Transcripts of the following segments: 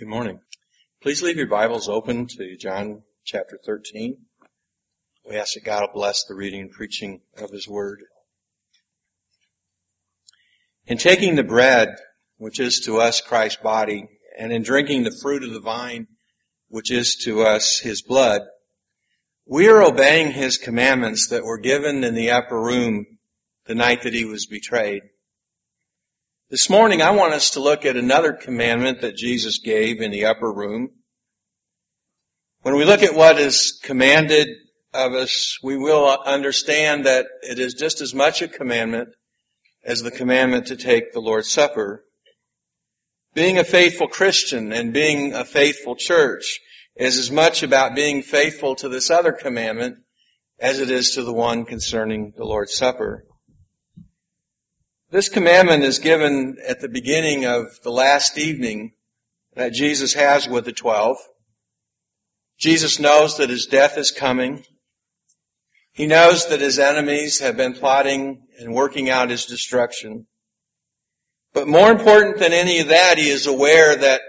Good morning. Please leave your Bibles open to John chapter 13. We ask that God bless the reading and preaching of His Word. In taking the bread, which is to us Christ's body, and in drinking the fruit of the vine, which is to us His blood, we are obeying His commandments that were given in the upper room the night that He was betrayed. This morning I want us to look at another commandment that Jesus gave in the upper room. When we look at what is commanded of us, we will understand that it is just as much a commandment as the commandment to take the Lord's Supper. Being a faithful Christian and being a faithful church is as much about being faithful to this other commandment as it is to the one concerning the Lord's Supper. This commandment is given at the beginning of the last evening that Jesus has with the twelve. Jesus knows that his death is coming. He knows that his enemies have been plotting and working out his destruction. But more important than any of that, he is aware that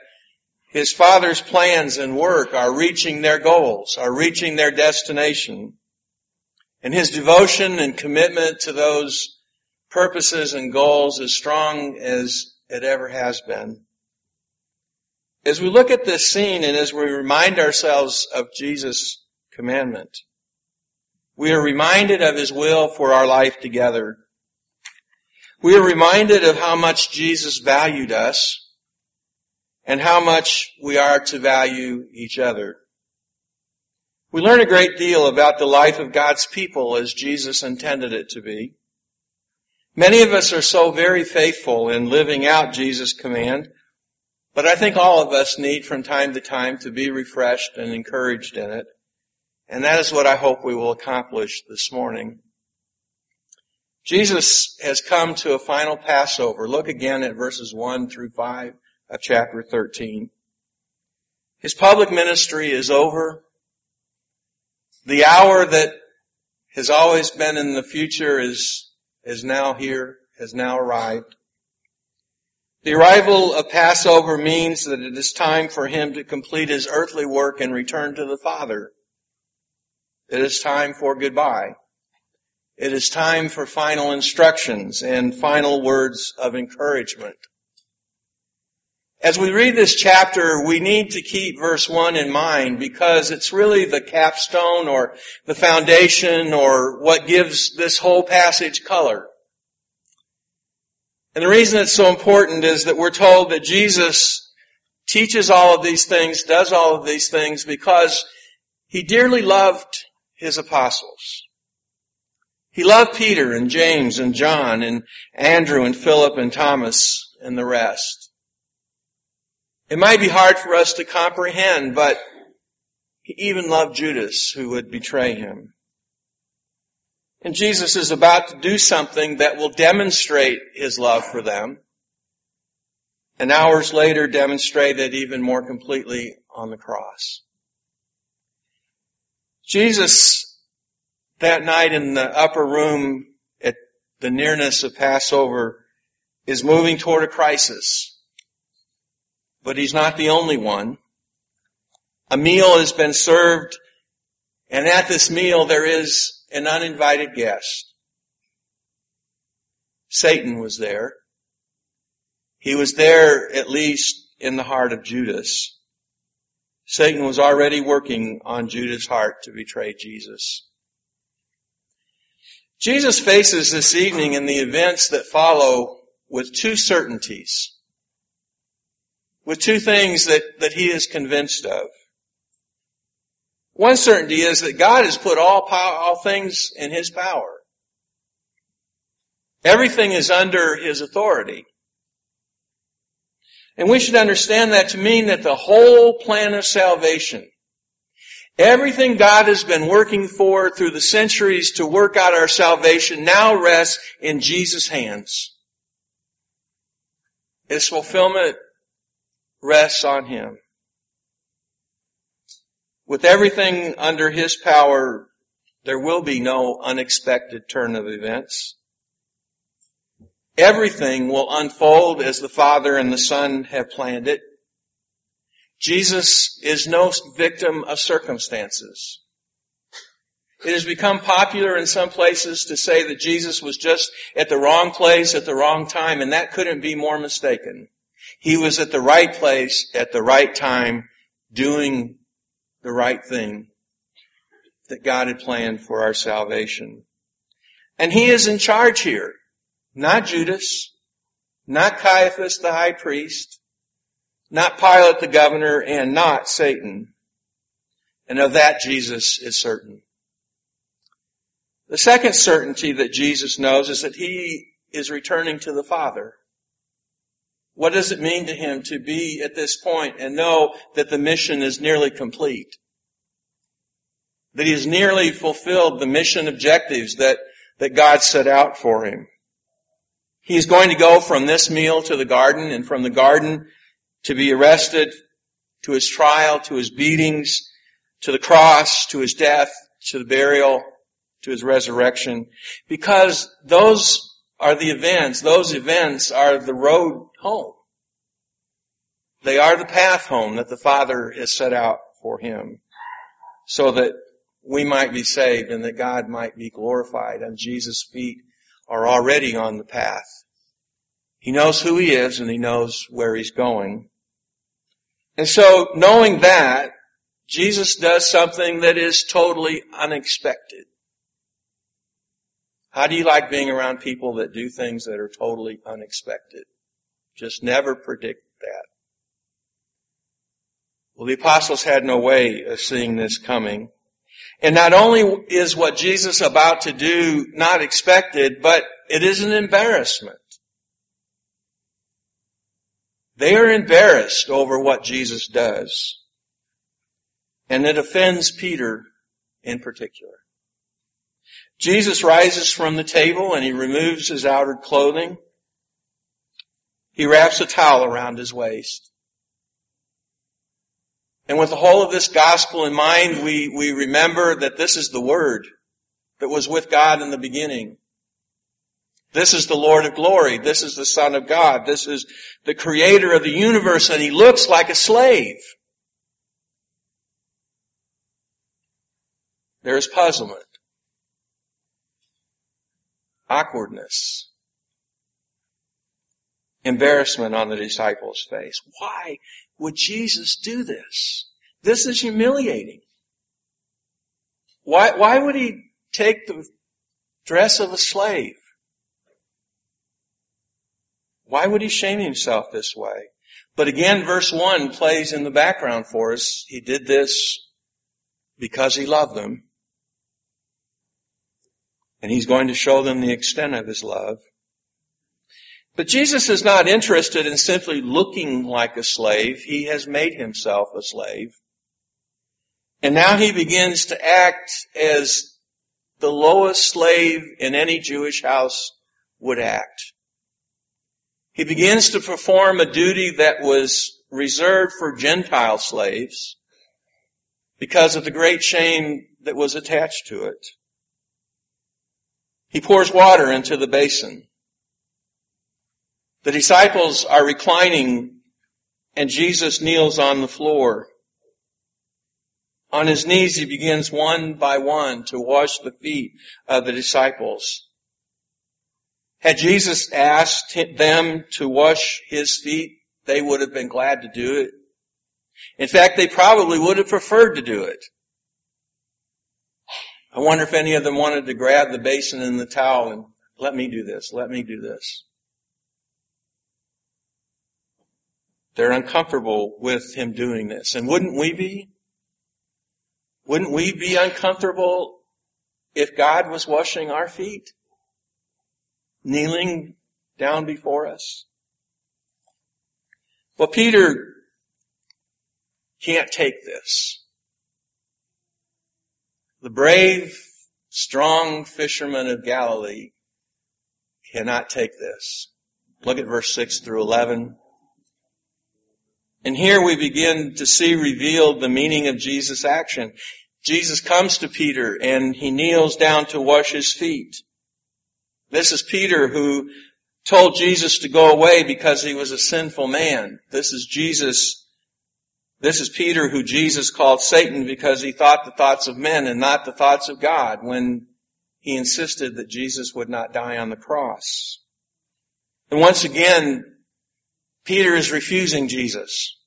his Father's plans and work are reaching their goals, are reaching their destination. And his devotion and commitment to those purposes and goals as strong as it ever has been. As we look at this scene and as we remind ourselves of Jesus' commandment, we are reminded of His will for our life together. We are reminded of how much Jesus valued us and how much we are to value each other. We learn a great deal about the life of God's people as Jesus intended it to be. Many of us are so very faithful in living out Jesus' command, but I think all of us need from time to time to be refreshed and encouraged in it. And that is what I hope we will accomplish this morning. Jesus has come to a final Passover. Look again at verses 1 through 5 of chapter 13. His public ministry is over. The hour that has always been in the future is is now here, has now arrived. The arrival of Passover means that it is time for him to complete his earthly work and return to the Father. It is time for goodbye. It is time for final instructions and final words of encouragement. As we read this chapter, we need to keep verse 1 in mind because it's really the capstone or the foundation or what gives this whole passage color. And the reason it's so important is that we're told that Jesus teaches all of these things, does all of these things because he dearly loved his apostles. He loved Peter and James and John and Andrew and Philip and Thomas and the rest. It might be hard for us to comprehend, but he even loved Judas who would betray him. And Jesus is about to do something that will demonstrate his love for them. And hours later demonstrate it even more completely on the cross. Jesus, that night in the upper room at the nearness of Passover, is moving toward a crisis. But he's not the only one. A meal has been served, and at this meal there is an uninvited guest. Satan was there. He was there at least in the heart of Judas. Satan was already working on Judas' heart to betray Jesus. Jesus faces this evening in the events that follow with two certainties with two things that, that he is convinced of. One certainty is that God has put all power, all things in his power. Everything is under his authority. And we should understand that to mean that the whole plan of salvation, everything God has been working for through the centuries to work out our salvation now rests in Jesus' hands. Its fulfillment rests on Him. With everything under His power, there will be no unexpected turn of events. Everything will unfold as the Father and the Son have planned it. Jesus is no victim of circumstances. It has become popular in some places to say that Jesus was just at the wrong place at the wrong time, and that couldn't be more mistaken. He was at the right place at the right time, doing the right thing that God had planned for our salvation. And He is in charge here. Not Judas, not Caiaphas the high priest, not Pilate the governor, and not Satan. And of that Jesus is certain. The second certainty that Jesus knows is that He is returning to the Father. What does it mean to Him to be at this point and know that the mission is nearly complete? That He has nearly fulfilled the mission objectives that, that God set out for Him. He's going to go from this meal to the garden and from the garden to be arrested, to his trial, to his beatings, to the cross, to his death, to the burial, to his resurrection. Because those are the events, those events are the road home. They are the path home that the Father has set out for him so that we might be saved and that God might be glorified and Jesus' feet are already on the path. He knows who he is and he knows where he's going. And so knowing that, Jesus does something that is totally unexpected. How do you like being around people that do things that are totally unexpected? Just never predict that. Well, the apostles had no way of seeing this coming. And not only is what Jesus about to do not expected, but it is an embarrassment. They are embarrassed over what Jesus does. And it offends Peter in particular. Jesus rises from the table and he removes his outer clothing. He wraps a towel around his waist. And with the whole of this gospel in mind, we, we remember that this is the Word that was with God in the beginning. This is the Lord of glory. This is the Son of God. This is the creator of the universe and he looks like a slave. There is puzzlement, awkwardness, embarrassment on the disciples' face. Why would Jesus do this? This is humiliating. Why, why would he take the dress of a slave? Why would he shame himself this way? But again, verse 1 plays in the background for us. He did this because he loved them. And he's going to show them the extent of his love. But Jesus is not interested in simply looking like a slave. He has made himself a slave. And now he begins to act as the lowest slave in any Jewish house would act. He begins to perform a duty that was reserved for Gentile slaves because of the great shame that was attached to it. He pours water into the basin. The disciples are reclining and Jesus kneels on the floor. On his knees he begins one by one to wash the feet of the disciples. Had Jesus asked them to wash his feet, they would have been glad to do it. In fact, they probably would have preferred to do it. I wonder if any of them wanted to grab the basin and the towel and let me do this, let me do this. They're uncomfortable with him doing this. And wouldn't we be? Wouldn't we be uncomfortable if God was washing our feet? kneeling down before us? Well, Peter can't take this. The brave, strong fisherman of Galilee cannot take this. Look at verse 6 through 11. And here we begin to see revealed the meaning of Jesus' action. Jesus comes to Peter and he kneels down to wash his feet. This is Peter who told Jesus to go away because he was a sinful man. This is Jesus This is Peter who Jesus called Satan because he thought the thoughts of men and not the thoughts of God when he insisted that Jesus would not die on the cross. And once again, Peter is refusing Jesus.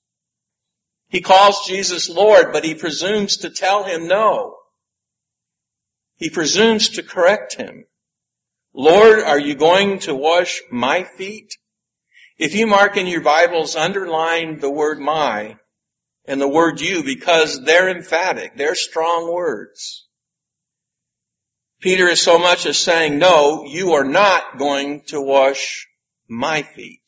He calls Jesus Lord, but he presumes to tell him no. He presumes to correct him. Lord, are you going to wash my feet? If you mark in your Bibles, underline the word my and the word you because they're emphatic. They're strong words. Peter is so much as saying, no, you are not going to wash my feet.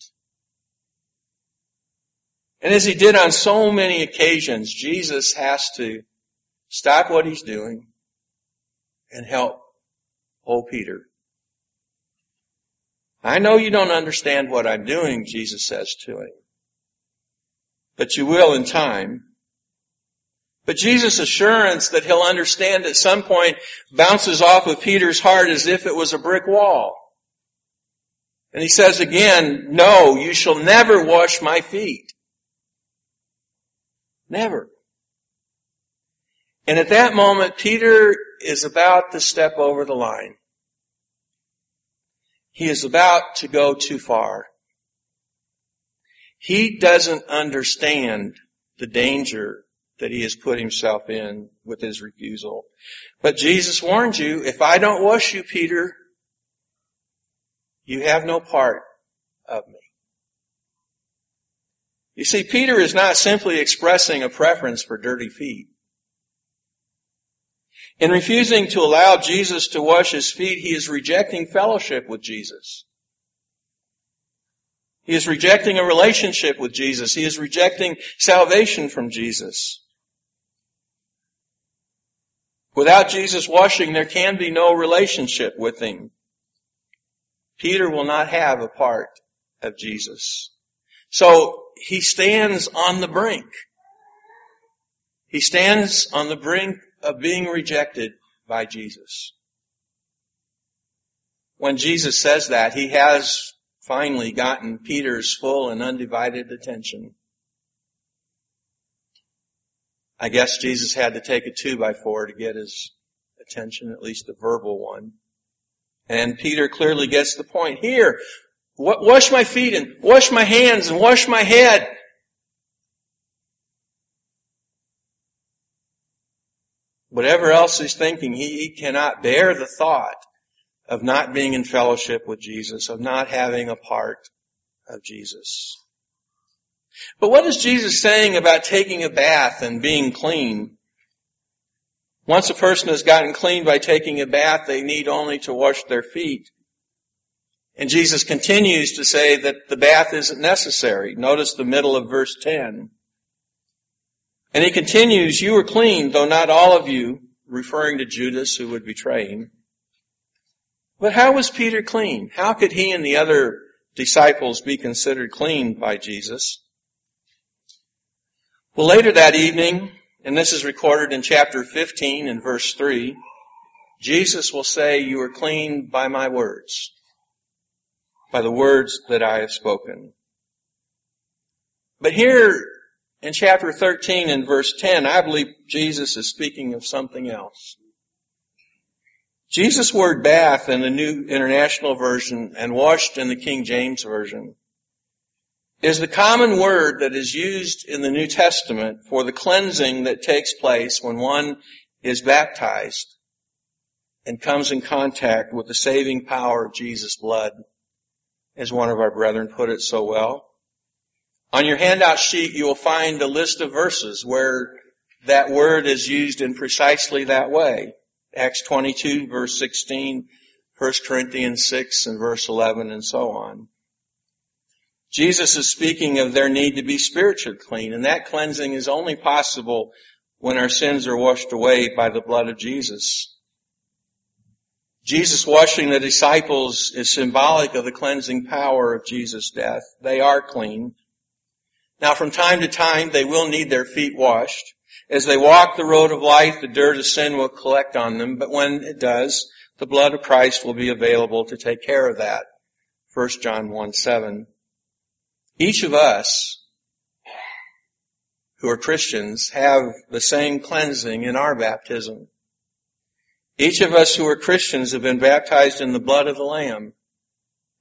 And as he did on so many occasions, Jesus has to stop what he's doing and help old Peter. I know you don't understand what I'm doing, Jesus says to him but you will in time. But Jesus' assurance that he'll understand at some point bounces off of Peter's heart as if it was a brick wall. And he says again, no, you shall never wash my feet. Never. And at that moment, Peter is about to step over the line. He is about to go too far. He doesn't understand the danger that he has put himself in with his refusal. But Jesus warned you, if I don't wash you, Peter, you have no part of me. You see, Peter is not simply expressing a preference for dirty feet. In refusing to allow Jesus to wash his feet, he is rejecting fellowship with Jesus. He is rejecting a relationship with Jesus. He is rejecting salvation from Jesus. Without Jesus washing, there can be no relationship with Him. Peter will not have a part of Jesus. So he stands on the brink. He stands on the brink of being rejected by Jesus. When Jesus says that, he has finally gotten Peter's full and undivided attention. I guess Jesus had to take a two by four to get his attention, at least a verbal one. And Peter clearly gets the point. Here, wash my feet and wash my hands and wash my head. Whatever else he's thinking, he, he cannot bear the thought of not being in fellowship with Jesus, of not having a part of Jesus. But what is Jesus saying about taking a bath and being clean? Once a person has gotten clean by taking a bath, they need only to wash their feet. And Jesus continues to say that the bath isn't necessary. Notice the middle of verse 10. And he continues, you are clean, though not all of you, referring to Judas who would betray him. But how was Peter clean? How could he and the other disciples be considered clean by Jesus? Well, later that evening, and this is recorded in chapter 15 and verse 3, Jesus will say, you are clean by my words, by the words that I have spoken. But here in chapter 13 and verse 10, I believe Jesus is speaking of something else. Jesus' word bath in the New International Version and washed in the King James Version is the common word that is used in the New Testament for the cleansing that takes place when one is baptized and comes in contact with the saving power of Jesus' blood, as one of our brethren put it so well. On your handout sheet, you will find a list of verses where that word is used in precisely that way. Acts 22 verse 16, 1 Corinthians 6 and verse 11 and so on. Jesus is speaking of their need to be spiritually clean and that cleansing is only possible when our sins are washed away by the blood of Jesus. Jesus washing the disciples is symbolic of the cleansing power of Jesus' death. They are clean. Now from time to time they will need their feet washed. As they walk the road of life, the dirt of sin will collect on them, but when it does, the blood of Christ will be available to take care of that. 1 John 1 7. Each of us who are Christians have the same cleansing in our baptism. Each of us who are Christians have been baptized in the blood of the Lamb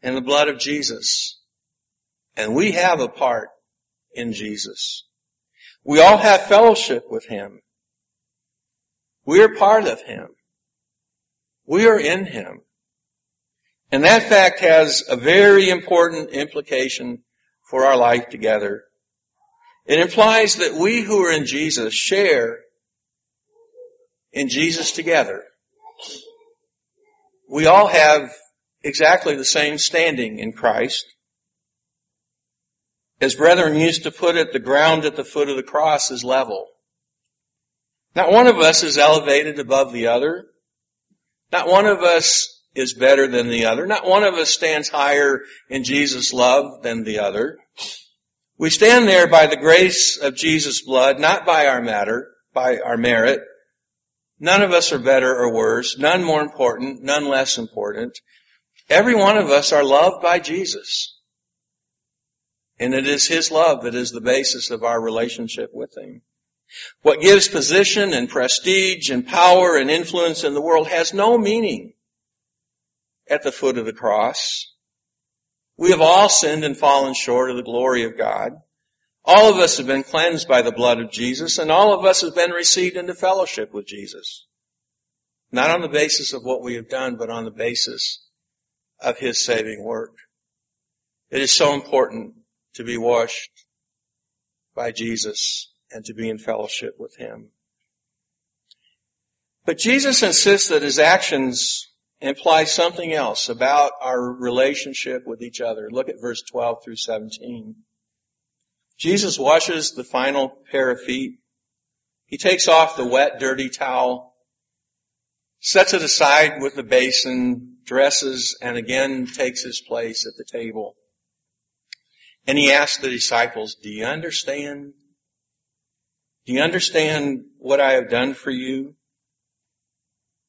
and the blood of Jesus. And we have a part in Jesus. We all have fellowship with Him. We're part of Him. We are in Him. And that fact has a very important implication for our life together. It implies that we who are in Jesus share in Jesus together. We all have exactly the same standing in Christ. As brethren used to put it, the ground at the foot of the cross is level. Not one of us is elevated above the other. Not one of us is better than the other. Not one of us stands higher in Jesus' love than the other. We stand there by the grace of Jesus' blood, not by our matter, by our merit. None of us are better or worse, none more important, none less important. Every one of us are loved by Jesus. And it is His love that is the basis of our relationship with Him. What gives position and prestige and power and influence in the world has no meaning at the foot of the cross. We have all sinned and fallen short of the glory of God. All of us have been cleansed by the blood of Jesus and all of us have been received into fellowship with Jesus. Not on the basis of what we have done, but on the basis of His saving work. It is so important to be washed by Jesus and to be in fellowship with Him. But Jesus insists that His actions imply something else about our relationship with each other. Look at verse 12 through 17. Jesus washes the final pair of feet. He takes off the wet, dirty towel, sets it aside with the basin, dresses, and again takes his place at the table. And he asks the disciples, do you understand? Do you understand what I have done for you?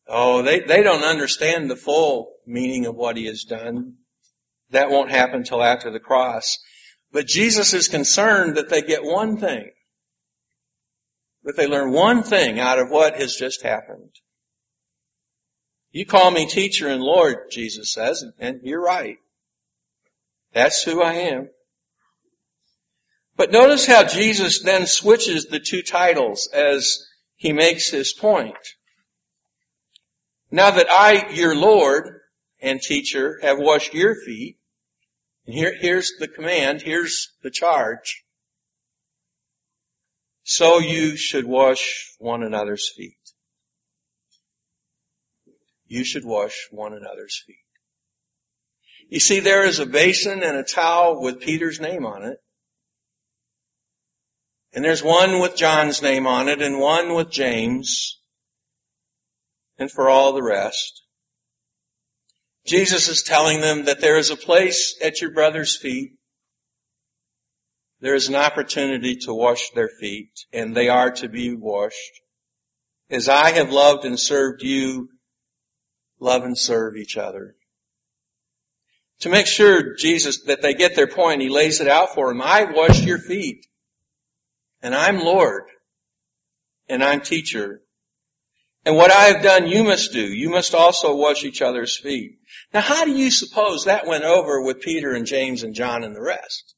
Oh, they, they don't understand the full meaning of what he has done. That won't happen till after the cross. But Jesus is concerned that they get one thing. That they learn one thing out of what has just happened. You call me teacher and Lord, Jesus says, and you're right. That's who I am. But notice how Jesus then switches the two titles as he makes his point. Now that I, your Lord and teacher, have washed your feet, and here, here's the command, here's the charge. So you should wash one another's feet. You should wash one another's feet. You see, there is a basin and a towel with Peter's name on it. And there's one with John's name on it and one with James and for all the rest. Jesus is telling them that there is a place at your brother's feet. There is an opportunity to wash their feet and they are to be washed. As I have loved and served you, love and serve each other. To make sure Jesus, that they get their point, He lays it out for them. I washed your feet and I'm Lord and I'm teacher and what I have done you must do. You must also wash each other's feet. Now how do you suppose that went over with Peter and James and John and the rest?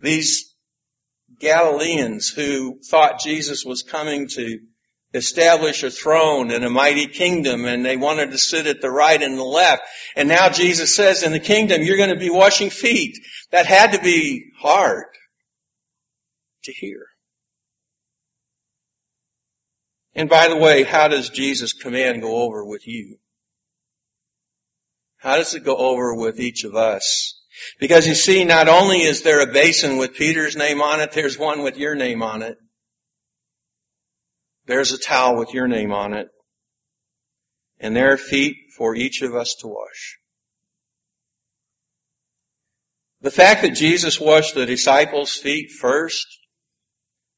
These Galileans who thought Jesus was coming to establish a throne and a mighty kingdom and they wanted to sit at the right and the left. And now Jesus says in the kingdom you're going to be washing feet. That had to be hard to hear. And by the way, how does Jesus' command go over with you? How does it go over with each of us? Because you see, not only is there a basin with Peter's name on it, there's one with your name on it. There's a towel with your name on it. And there are feet for each of us to wash. The fact that Jesus washed the disciples' feet first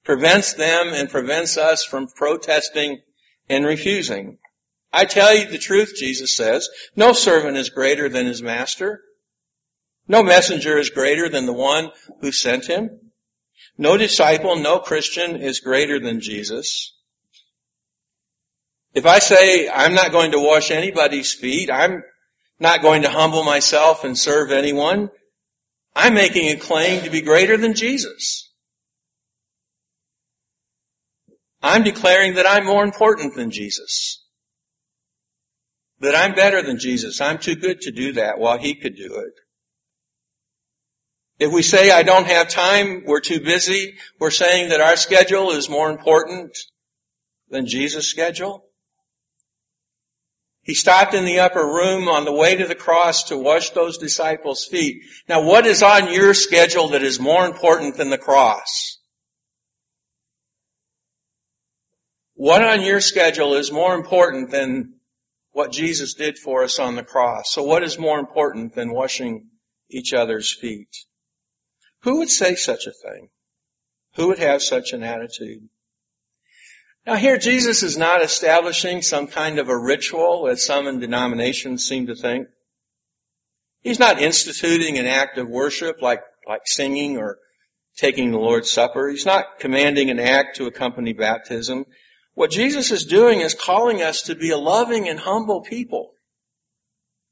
prevents them and prevents us from protesting and refusing. I tell you the truth, Jesus says, no servant is greater than his master. No messenger is greater than the one who sent him. No disciple, no Christian is greater than Jesus. If I say I'm not going to wash anybody's feet, I'm not going to humble myself and serve anyone, I'm making a claim to be greater than Jesus. I'm declaring that I'm more important than Jesus. That I'm better than Jesus. I'm too good to do that while he could do it. If we say I don't have time, we're too busy, we're saying that our schedule is more important than Jesus' schedule. He stopped in the upper room on the way to the cross to wash those disciples' feet. Now what is on your schedule that is more important than the cross? What on your schedule is more important than what Jesus did for us on the cross? So what is more important than washing each other's feet? Who would say such a thing? Who would have such an attitude? Now here Jesus is not establishing some kind of a ritual as some in denominations seem to think. He's not instituting an act of worship like, like singing or taking the Lord's Supper. He's not commanding an act to accompany baptism. What Jesus is doing is calling us to be a loving and humble people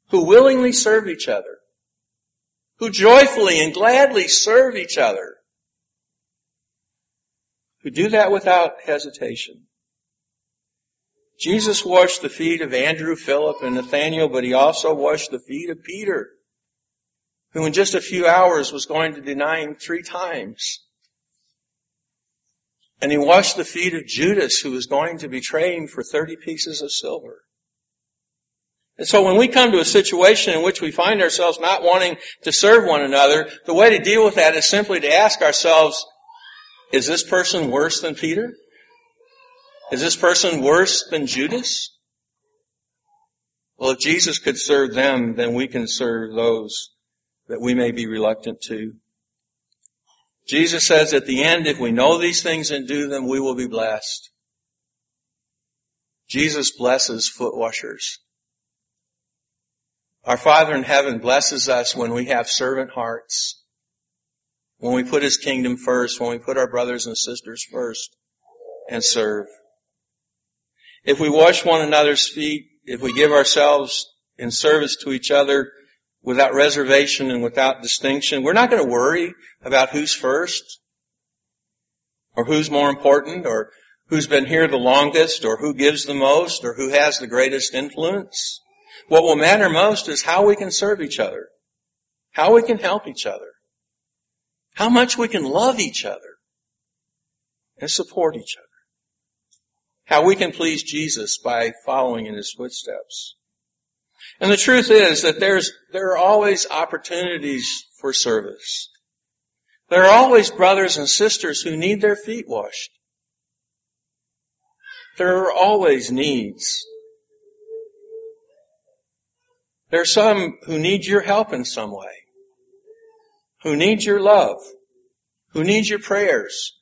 who willingly serve each other, who joyfully and gladly serve each other, who do that without hesitation. Jesus washed the feet of Andrew, Philip, and Nathaniel, but he also washed the feet of Peter, who in just a few hours was going to deny him three times. And he washed the feet of Judas, who was going to betray him for 30 pieces of silver. And so when we come to a situation in which we find ourselves not wanting to serve one another, the way to deal with that is simply to ask ourselves, is this person worse than Peter? Is this person worse than Judas? Well, if Jesus could serve them, then we can serve those that we may be reluctant to. Jesus says at the end, if we know these things and do them, we will be blessed. Jesus blesses foot washers. Our Father in heaven blesses us when we have servant hearts, when we put His kingdom first, when we put our brothers and sisters first and serve. If we wash one another's feet, if we give ourselves in service to each other without reservation and without distinction, we're not going to worry about who's first or who's more important or who's been here the longest or who gives the most or who has the greatest influence. What will matter most is how we can serve each other, how we can help each other, how much we can love each other and support each other, how we can please Jesus by following in his footsteps. And the truth is that there's, there are always opportunities for service. There are always brothers and sisters who need their feet washed. There are always needs. There are some who need your help in some way, who need your love, who need your prayers,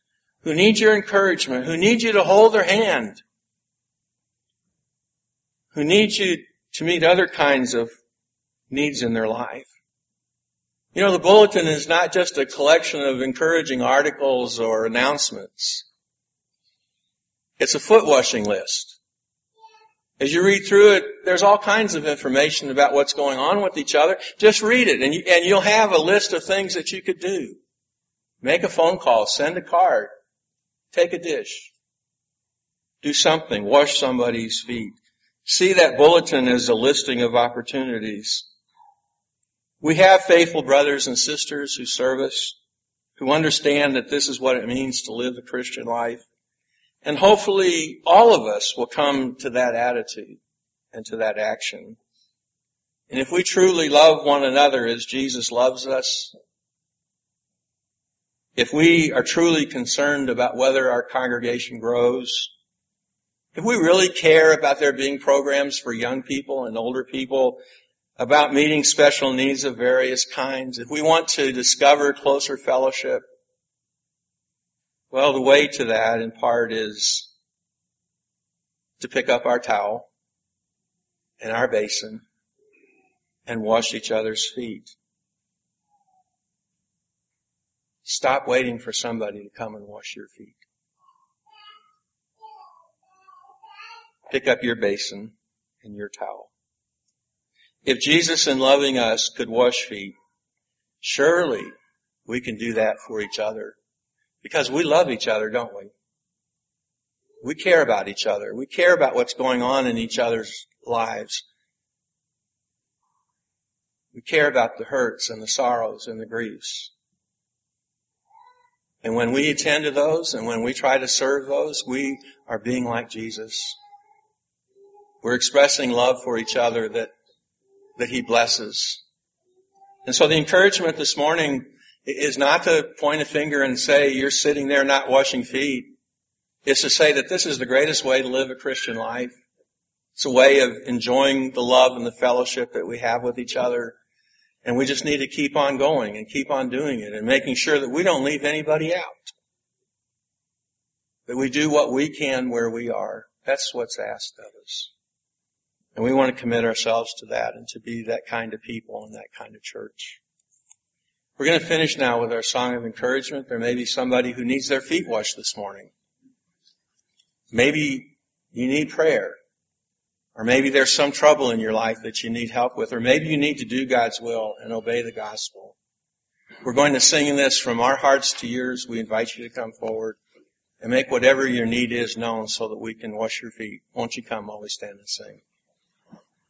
who need your encouragement, who need you to hold their hand, who need you to meet other kinds of needs in their life. You know, the bulletin is not just a collection of encouraging articles or announcements. It's a foot washing list. As you read through it, there's all kinds of information about what's going on with each other. Just read it and, you, and you'll have a list of things that you could do. Make a phone call, send a card, take a dish, do something, wash somebody's feet. See that bulletin as a listing of opportunities. We have faithful brothers and sisters who serve us, who understand that this is what it means to live the Christian life. And hopefully all of us will come to that attitude and to that action. And if we truly love one another as Jesus loves us, if we are truly concerned about whether our congregation grows, if we really care about there being programs for young people and older people, about meeting special needs of various kinds, if we want to discover closer fellowship, well, the way to that in part is to pick up our towel and our basin and wash each other's feet. Stop waiting for somebody to come and wash your feet. Pick up your basin and your towel. If Jesus in loving us could wash feet, surely we can do that for each other. Because we love each other, don't we? We care about each other. We care about what's going on in each other's lives. We care about the hurts and the sorrows and the griefs. And when we attend to those and when we try to serve those, we are being like Jesus. We're expressing love for each other that, that He blesses. And so the encouragement this morning is not to point a finger and say, you're sitting there not washing feet. It's to say that this is the greatest way to live a Christian life. It's a way of enjoying the love and the fellowship that we have with each other. And we just need to keep on going and keep on doing it and making sure that we don't leave anybody out. That we do what we can where we are. That's what's asked of us. And we want to commit ourselves to that and to be that kind of people and that kind of church. We're going to finish now with our song of encouragement. There may be somebody who needs their feet washed this morning. Maybe you need prayer. Or maybe there's some trouble in your life that you need help with. Or maybe you need to do God's will and obey the gospel. We're going to sing this from our hearts to yours. We invite you to come forward and make whatever your need is known so that we can wash your feet. Won't you come while we stand and sing?